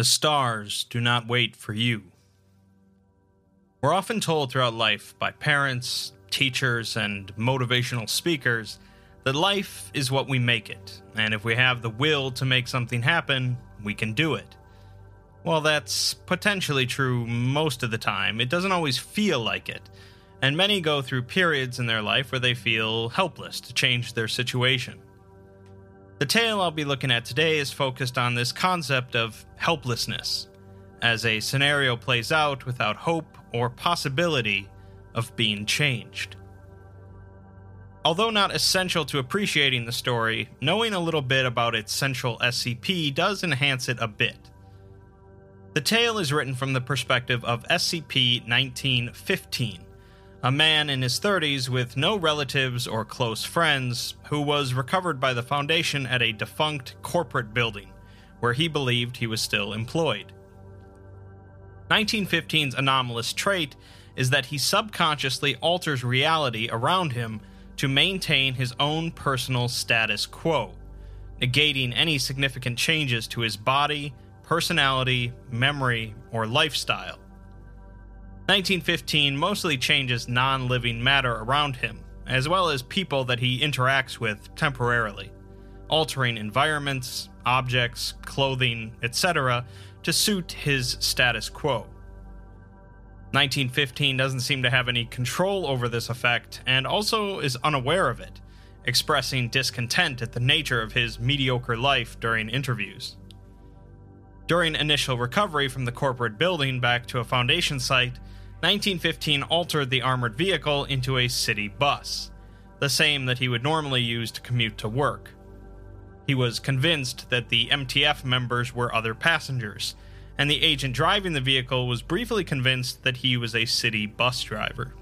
The stars do not wait for you. We're often told throughout life by parents, teachers, and motivational speakers that life is what we make it, and if we have the will to make something happen, we can do it. While that's potentially true most of the time, it doesn't always feel like it, and many go through periods in their life where they feel helpless to change their situation. The tale I'll be looking at today is focused on this concept of helplessness, as a scenario plays out without hope or possibility of being changed. Although not essential to appreciating the story, knowing a little bit about its central SCP does enhance it a bit. The tale is written from the perspective of SCP 1915, a man in his 30s with no relatives or close friends who was recovered by the Foundation at a defunct corporate building, where he believed he was still employed. 1915's anomalous trait is that he subconsciously alters reality around him to maintain his own personal status quo, negating any significant changes to his body, personality, memory, or lifestyle. 1915 mostly changes non living matter around him, as well as people that he interacts with temporarily, altering environments, objects, clothing, etc., to suit his status quo. 1915 doesn't seem to have any control over this effect and also is unaware of it, expressing discontent at the nature of his mediocre life during interviews. During initial recovery from the corporate building back to a Foundation site, 1915 altered the armored vehicle into a city bus, the same that he would normally use to commute to work. He was convinced that the MTF members were other passengers, and the agent driving the vehicle was briefly convinced that he was a city bus driver.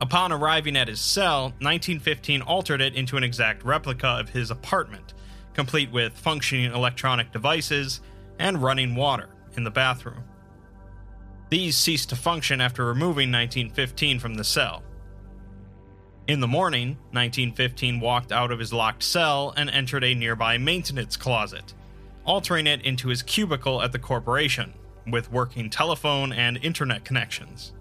Upon arriving at his cell, 1915 altered it into an exact replica of his apartment, complete with functioning electronic devices and running water in the bathroom. These ceased to function after removing 1915 from the cell. In the morning, 1915 walked out of his locked cell and entered a nearby maintenance closet, altering it into his cubicle at the corporation, with working telephone and internet connections.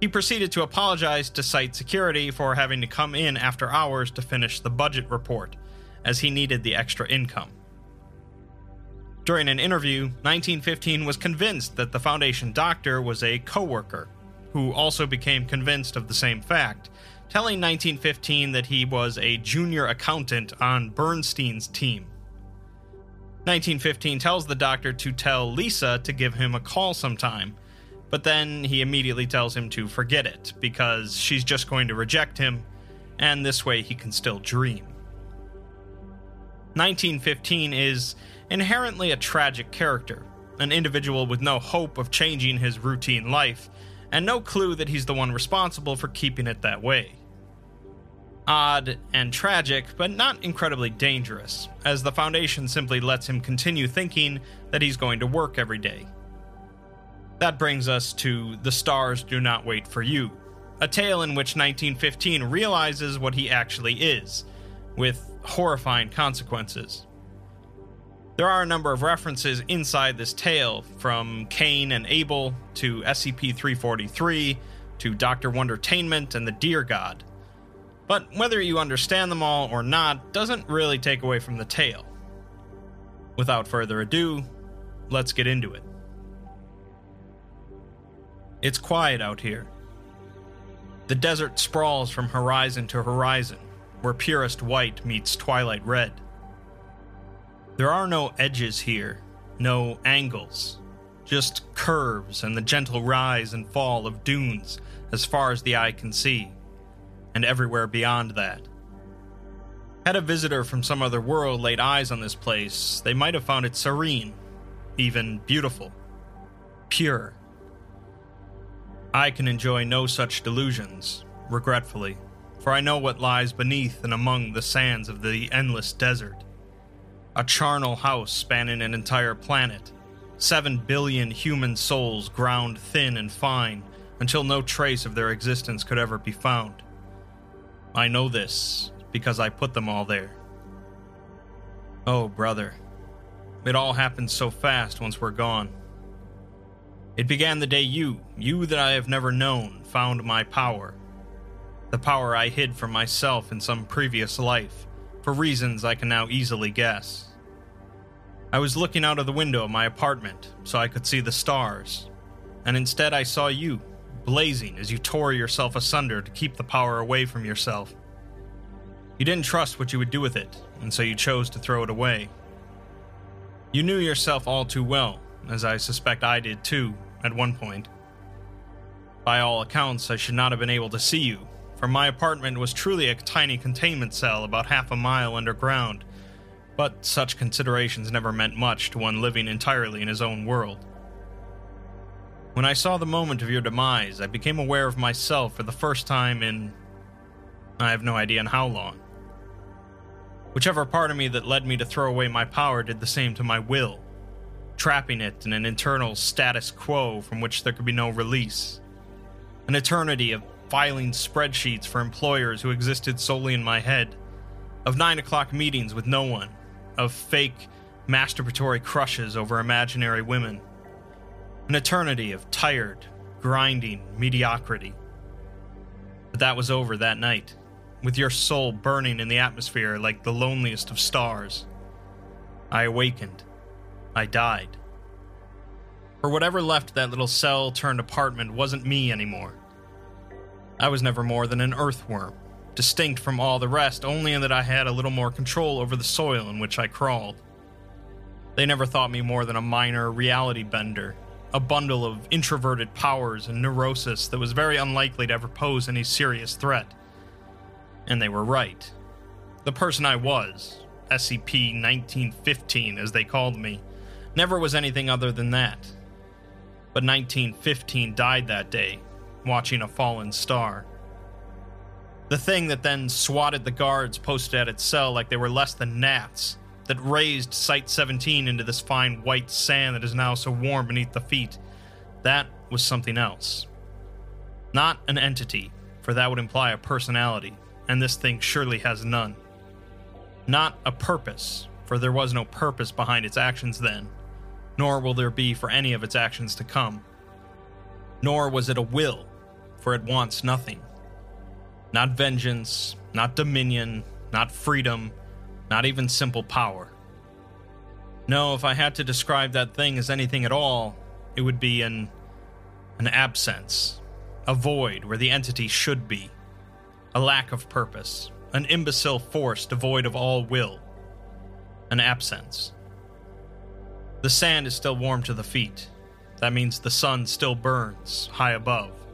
He proceeded to apologize to site security for having to come in after hours to finish the budget report, as he needed the extra income. During an interview, 1915 was convinced that the Foundation doctor was a coworker, who also became convinced of the same fact, telling 1915 that he was a junior accountant on Bernstein's team. 1915 tells the doctor to tell Lisa to give him a call sometime, but then he immediately tells him to forget it because she's just going to reject him, and this way he can still dream. 1915 is inherently a tragic character, an individual with no hope of changing his routine life, and no clue that he's the one responsible for keeping it that way. Odd and tragic, but not incredibly dangerous, as the Foundation simply lets him continue thinking that he's going to work every day. That brings us to The Stars Do Not Wait for You, a tale in which 1915 realizes what he actually is, with horrifying consequences. There are a number of references inside this tale, from Cain and Abel to SCP 343 to Dr. Wondertainment and the Deer God. But whether you understand them all or not doesn't really take away from the tale. Without further ado, let's get into it. It's quiet out here. The desert sprawls from horizon to horizon, where purest white meets twilight red. There are no edges here, no angles, just curves and the gentle rise and fall of dunes as far as the eye can see, and everywhere beyond that. Had a visitor from some other world laid eyes on this place, they might have found it serene, even beautiful, pure. I can enjoy no such delusions, regretfully, for I know what lies beneath and among the sands of the endless desert. A charnel house spanning an entire planet, seven billion human souls ground thin and fine until no trace of their existence could ever be found. I know this because I put them all there. Oh, brother, it all happened so fast once we're gone. It began the day you, you that I have never known, found my power. The power I hid from myself in some previous life, for reasons I can now easily guess. I was looking out of the window of my apartment so I could see the stars, and instead I saw you, blazing as you tore yourself asunder to keep the power away from yourself. You didn't trust what you would do with it, and so you chose to throw it away. You knew yourself all too well, as I suspect I did too, at one point. By all accounts, I should not have been able to see you, for my apartment was truly a tiny containment cell about half a mile underground, but such considerations never meant much to one living entirely in his own world. When I saw the moment of your demise, I became aware of myself for the first time in. I have no idea in how long. Whichever part of me that led me to throw away my power did the same to my will trapping it in an internal status quo from which there could be no release. An eternity of filing spreadsheets for employers who existed solely in my head, of nine o'clock meetings with no one, of fake masturbatory crushes over imaginary women. An eternity of tired, grinding mediocrity. But that was over that night, with your soul burning in the atmosphere like the loneliest of stars. I awakened I died. For whatever left that little cell turned apartment wasn't me anymore. I was never more than an earthworm, distinct from all the rest only in that I had a little more control over the soil in which I crawled. They never thought me more than a minor reality bender, a bundle of introverted powers and neurosis that was very unlikely to ever pose any serious threat. And they were right. The person I was, SCP 1915 as they called me, never was anything other than that. But 1915 died that day, watching a fallen star. The thing that then swatted the guards posted at its cell like they were less than gnats, that raised Site 17 into this fine white sand that is now so warm beneath the feet, that was something else. Not an entity, for that would imply a personality, and this thing surely has none. Not a purpose, for there was no purpose behind its actions then nor will there be for any of its actions to come. Nor was it a will, for it wants nothing. Not vengeance, not dominion, not freedom, not even simple power. No, if I had to describe that thing as anything at all, it would be an an absence, a void where the entity should be, a lack of purpose, an imbecile force devoid of all will, an absence. The sand is still warm to the feet. That means the sun still burns high above.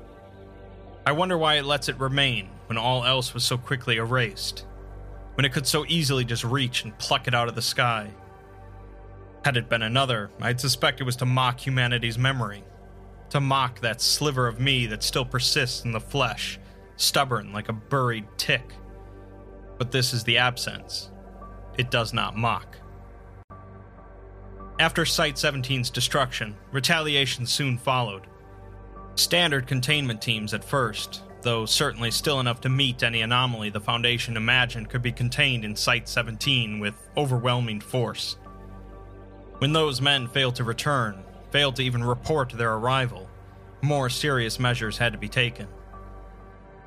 I wonder why it lets it remain when all else was so quickly erased, when it could so easily just reach and pluck it out of the sky. Had it been another, I'd suspect it was to mock humanity's memory, to mock that sliver of me that still persists in the flesh, stubborn like a buried tick. But this is the absence. It does not mock. After Site 17's destruction, retaliation soon followed. Standard containment teams at first, though certainly still enough to meet any anomaly the Foundation imagined could be contained in Site 17 with overwhelming force. When those men failed to return, failed to even report their arrival, more serious measures had to be taken.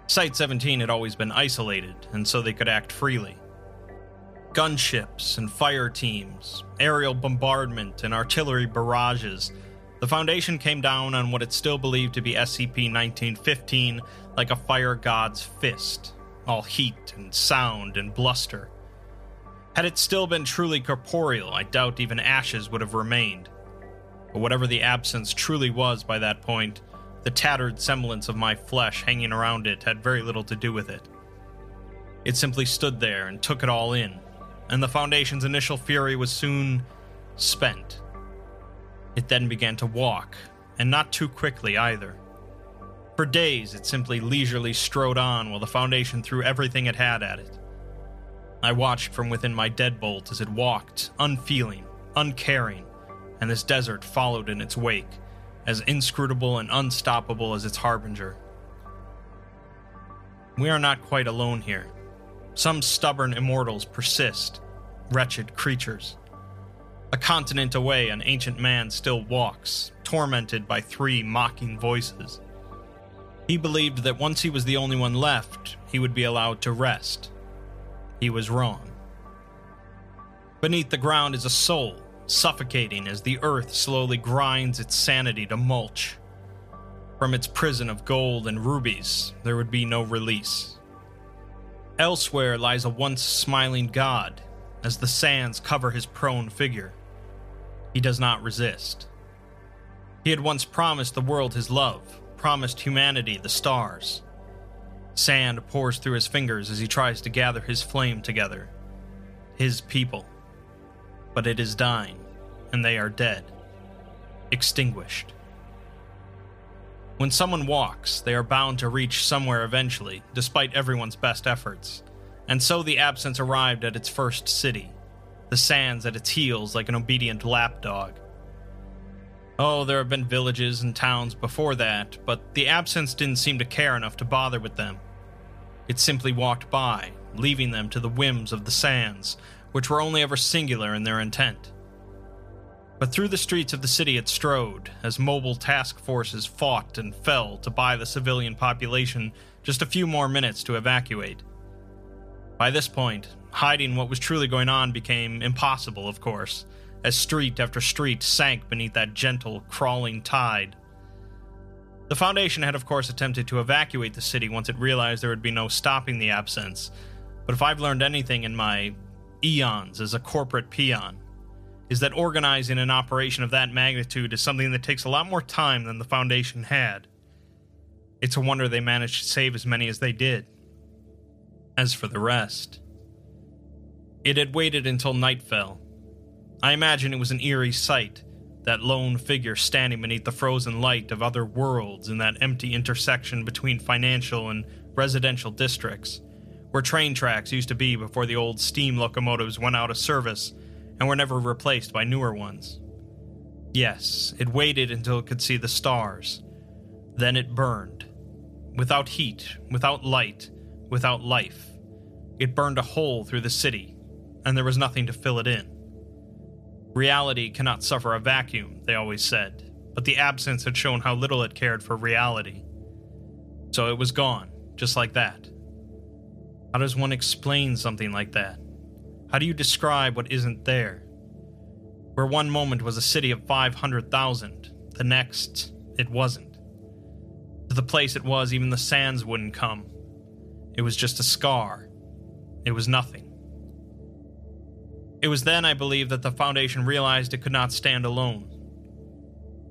Site 17 had always been isolated, and so they could act freely gunships and fire teams, aerial bombardment, and artillery barrages, the Foundation came down on what it still believed to be SCP 1915 like a fire god's fist, all heat and sound and bluster. Had it still been truly corporeal, I doubt even ashes would have remained. But whatever the absence truly was by that point, the tattered semblance of my flesh hanging around it had very little to do with it. It simply stood there and took it all in, and the Foundation's initial fury was soon spent. It then began to walk, and not too quickly either. For days, it simply leisurely strode on while the Foundation threw everything it had at it. I watched from within my deadbolt as it walked, unfeeling, uncaring, and this desert followed in its wake, as inscrutable and unstoppable as its harbinger. We are not quite alone here. Some stubborn immortals persist, wretched creatures. A continent away, an ancient man still walks, tormented by three mocking voices. He believed that once he was the only one left, he would be allowed to rest. He was wrong. Beneath the ground is a soul, suffocating as the earth slowly grinds its sanity to mulch. From its prison of gold and rubies, there would be no release. Elsewhere lies a once smiling god, as the sands cover his prone figure. He does not resist. He had once promised the world his love, promised humanity the stars. Sand pours through his fingers as he tries to gather his flame together. His people. But it is dying, and they are dead. Extinguished. When someone walks, they are bound to reach somewhere eventually, despite everyone's best efforts. And so the absence arrived at its first city, the sands at its heels like an obedient lapdog. Oh, there have been villages and towns before that, but the absence didn't seem to care enough to bother with them. It simply walked by, leaving them to the whims of the sands, which were only ever singular in their intent. But through the streets of the city it strode, as mobile task forces fought and fell to buy the civilian population just a few more minutes to evacuate. By this point, hiding what was truly going on became impossible, of course, as street after street sank beneath that gentle, crawling tide. The Foundation had, of course, attempted to evacuate the city once it realized there would be no stopping the absence, but if I've learned anything in my eons as a corporate peon, is that organizing an operation of that magnitude is something that takes a lot more time than the Foundation had. It's a wonder they managed to save as many as they did. As for the rest, it had waited until night fell. I imagine it was an eerie sight, that lone figure standing beneath the frozen light of other worlds in that empty intersection between financial and residential districts, where train tracks used to be before the old steam locomotives went out of service and were never replaced by newer ones. Yes, it waited until it could see the stars. Then it burned. Without heat, without light, without life. It burned a hole through the city, and there was nothing to fill it in. Reality cannot suffer a vacuum, they always said, but the absence had shown how little it cared for reality. So it was gone, just like that. How does one explain something like that? How do you describe what isn't there? Where one moment was a city of 500,000, the next, it wasn't. To the place it was, even the sands wouldn't come. It was just a scar. It was nothing. It was then, I believe, that the Foundation realized it could not stand alone.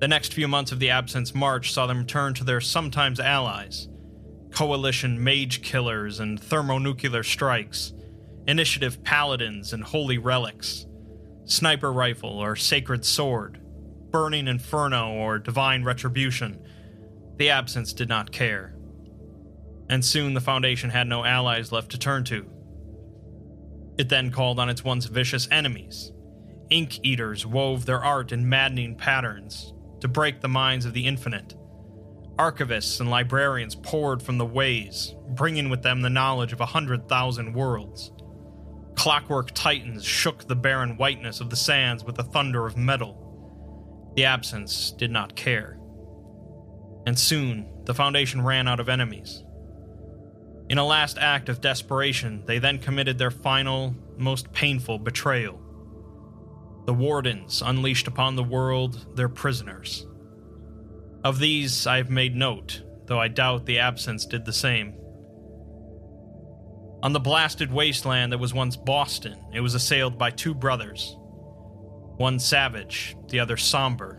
The next few months of the Absence March saw them turn to their sometimes allies coalition mage killers and thermonuclear strikes, initiative paladins and holy relics, sniper rifle or sacred sword, burning inferno or divine retribution. The Absence did not care. And soon the Foundation had no allies left to turn to. It then called on its once vicious enemies. Ink eaters wove their art in maddening patterns to break the minds of the infinite. Archivists and librarians poured from the ways, bringing with them the knowledge of a hundred thousand worlds. Clockwork titans shook the barren whiteness of the sands with the thunder of metal. The absence did not care. And soon, the Foundation ran out of enemies. In a last act of desperation, they then committed their final, most painful betrayal. The Wardens unleashed upon the world their prisoners. Of these, I have made note, though I doubt the absence did the same. On the blasted wasteland that was once Boston, it was assailed by two brothers. One savage, the other somber.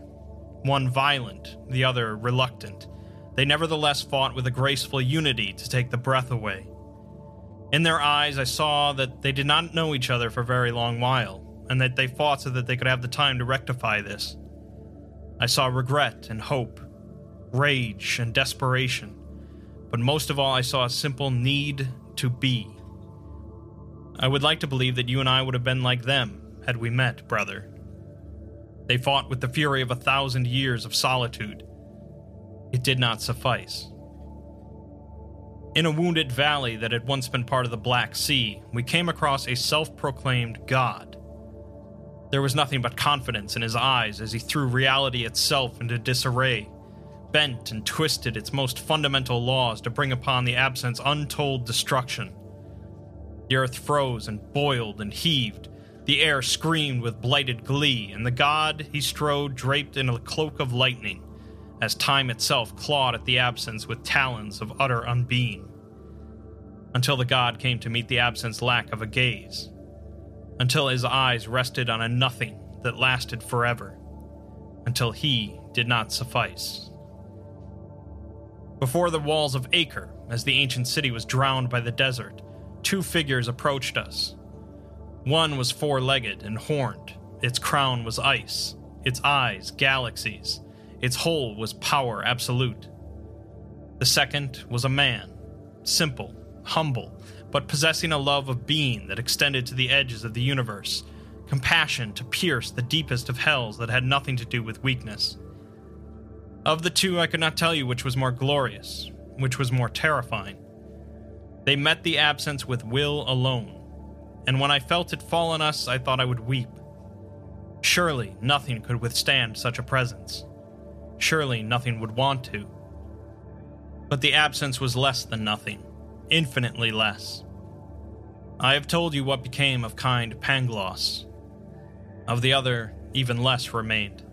One violent, the other reluctant they nevertheless fought with a graceful unity to take the breath away. In their eyes, I saw that they did not know each other for a very long while, and that they fought so that they could have the time to rectify this. I saw regret and hope, rage and desperation, but most of all, I saw a simple need to be. I would like to believe that you and I would have been like them had we met, brother. They fought with the fury of a thousand years of solitude. It did not suffice. In a wounded valley that had once been part of the Black Sea, we came across a self proclaimed god. There was nothing but confidence in his eyes as he threw reality itself into disarray, bent and twisted its most fundamental laws to bring upon the absence untold destruction. The earth froze and boiled and heaved. The air screamed with blighted glee, and the god he strode draped in a cloak of lightning, as time itself clawed at the absence with talons of utter unbeing. Until the god came to meet the absence lack of a gaze. Until his eyes rested on a nothing that lasted forever. Until he did not suffice. Before the walls of Acre, as the ancient city was drowned by the desert, two figures approached us. One was four legged and horned, its crown was ice, its eyes galaxies, its whole was power absolute. The second was a man, simple, humble, but possessing a love of being that extended to the edges of the universe, compassion to pierce the deepest of hells that had nothing to do with weakness. Of the two, I could not tell you which was more glorious, which was more terrifying. They met the absence with will alone, and when I felt it fall on us, I thought I would weep. Surely nothing could withstand such a presence. Surely nothing would want to. But the absence was less than nothing, infinitely less. I have told you what became of kind Pangloss. Of the other, even less remained.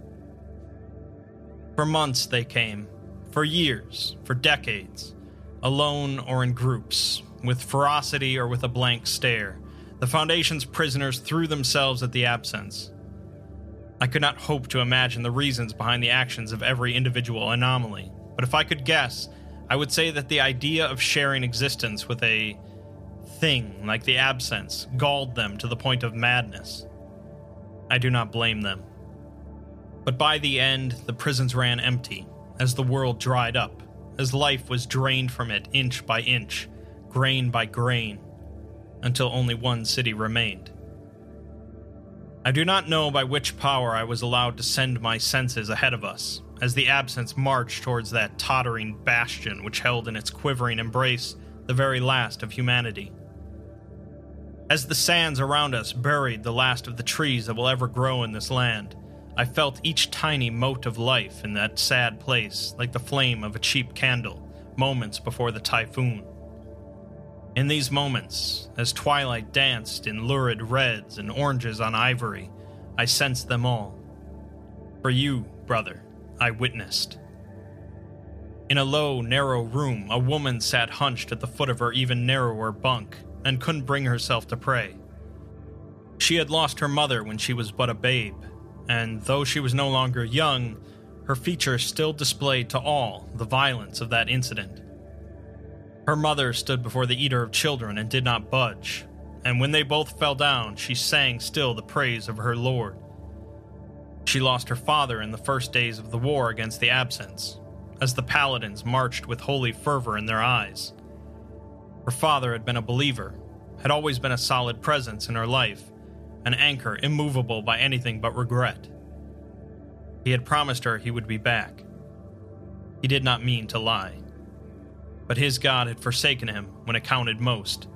For months they came, for years, for decades alone or in groups, with ferocity or with a blank stare. The Foundation's prisoners threw themselves at the absence. I could not hope to imagine the reasons behind the actions of every individual anomaly, but if I could guess, I would say that the idea of sharing existence with a thing like the absence galled them to the point of madness. I do not blame them. But by the end, the prisons ran empty as the world dried up as life was drained from it inch by inch, grain by grain, until only one city remained. I do not know by which power I was allowed to send my senses ahead of us, as the absence marched towards that tottering bastion which held in its quivering embrace the very last of humanity. As the sands around us buried the last of the trees that will ever grow in this land, I felt each tiny mote of life in that sad place like the flame of a cheap candle, moments before the typhoon. In these moments, as twilight danced in lurid reds and oranges on ivory, I sensed them all. For you, brother, I witnessed. In a low, narrow room, a woman sat hunched at the foot of her even narrower bunk and couldn't bring herself to pray. She had lost her mother when she was but a babe, and though she was no longer young, her features still displayed to all the violence of that incident. Her mother stood before the eater of children and did not budge, and when they both fell down, she sang still the praise of her Lord. She lost her father in the first days of the war against the Absence, as the paladins marched with holy fervor in their eyes. Her father had been a believer, had always been a solid presence in her life, an anchor immovable by anything but regret. He had promised her he would be back. He did not mean to lie. But his God had forsaken him when it counted most,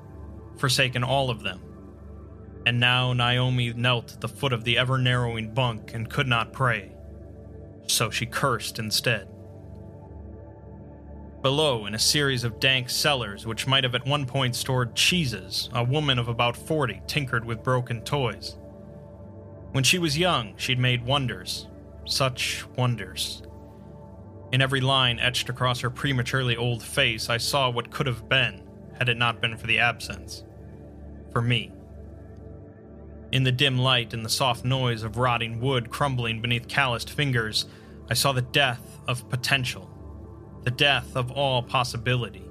forsaken all of them. And now Naomi knelt at the foot of the ever narrowing bunk and could not pray. So she cursed instead. Below, in a series of dank cellars which might have at one point stored cheeses, a woman of about 40 tinkered with broken toys. When she was young, she'd made wonders. Such wonders. In every line etched across her prematurely old face, I saw what could have been, had it not been for the absence. For me. In the dim light and the soft noise of rotting wood crumbling beneath calloused fingers, I saw the death of potential the death of all possibility.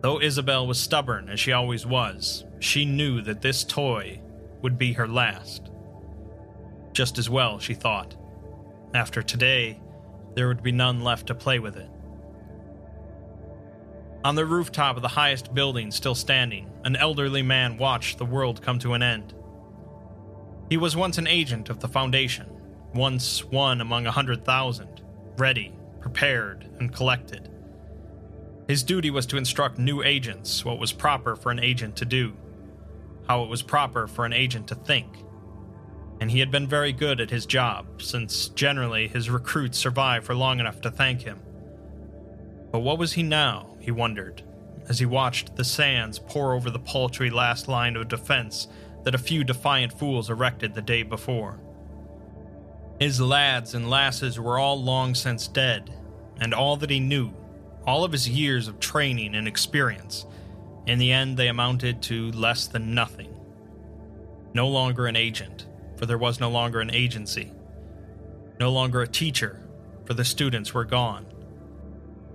Though Isabel was stubborn, as she always was, she knew that this toy would be her last. Just as well, she thought. After today, there would be none left to play with it. On the rooftop of the highest building still standing, an elderly man watched the world come to an end. He was once an agent of the Foundation, once one among a hundred thousand, ready, prepared, and collected. His duty was to instruct new agents what was proper for an agent to do, how it was proper for an agent to think. And he had been very good at his job, since generally his recruits survived for long enough to thank him. But what was he now, he wondered, as he watched the sands pour over the paltry last line of defense that a few defiant fools erected the day before. His lads and lasses were all long since dead, and all that he knew, all of his years of training and experience, in the end they amounted to less than nothing. No longer an agent, for there was no longer an agency. No longer a teacher, for the students were gone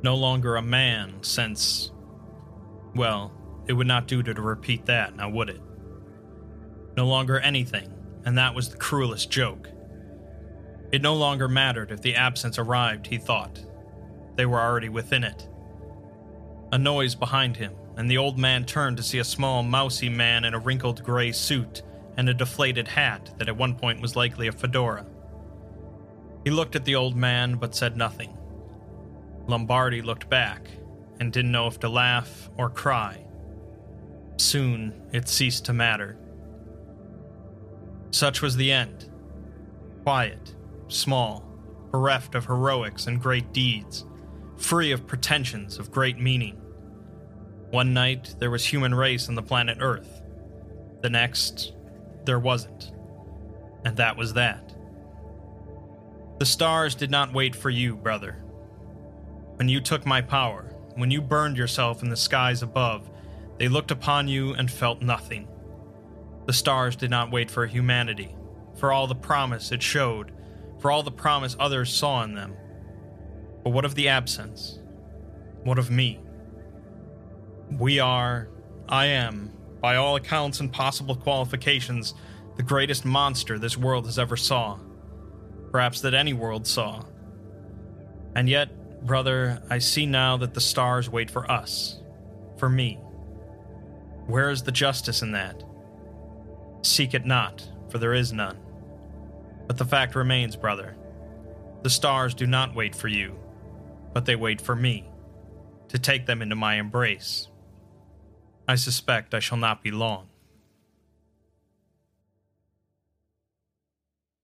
no longer a man since. Well, it would not do to repeat that, now would it? No longer anything, and that was the cruelest joke. It no longer mattered if the absence arrived, he thought. They were already within it. A noise behind him, and the old man turned to see a small, mousy man in a wrinkled gray suit and a deflated hat that at one point was likely a fedora. He looked at the old man but said nothing. Lombardi looked back and didn't know if to laugh or cry. Soon it ceased to matter. Such was the end. Quiet, small, bereft of heroics and great deeds, free of pretensions of great meaning. One night there was human race on the planet Earth. The next, there wasn't. And that was that. The stars did not wait for you, brother. When you took my power, when you burned yourself in the skies above, they looked upon you and felt nothing. The stars did not wait for humanity, for all the promise it showed, for all the promise others saw in them. But what of the absence? What of me? We are, I am, by all accounts and possible qualifications, the greatest monster this world has ever saw. Perhaps that any world saw. And yet, Brother, I see now that the stars wait for us, for me. Where is the justice in that? Seek it not, for there is none. But the fact remains, brother. The stars do not wait for you, but they wait for me, to take them into my embrace. I suspect I shall not be long.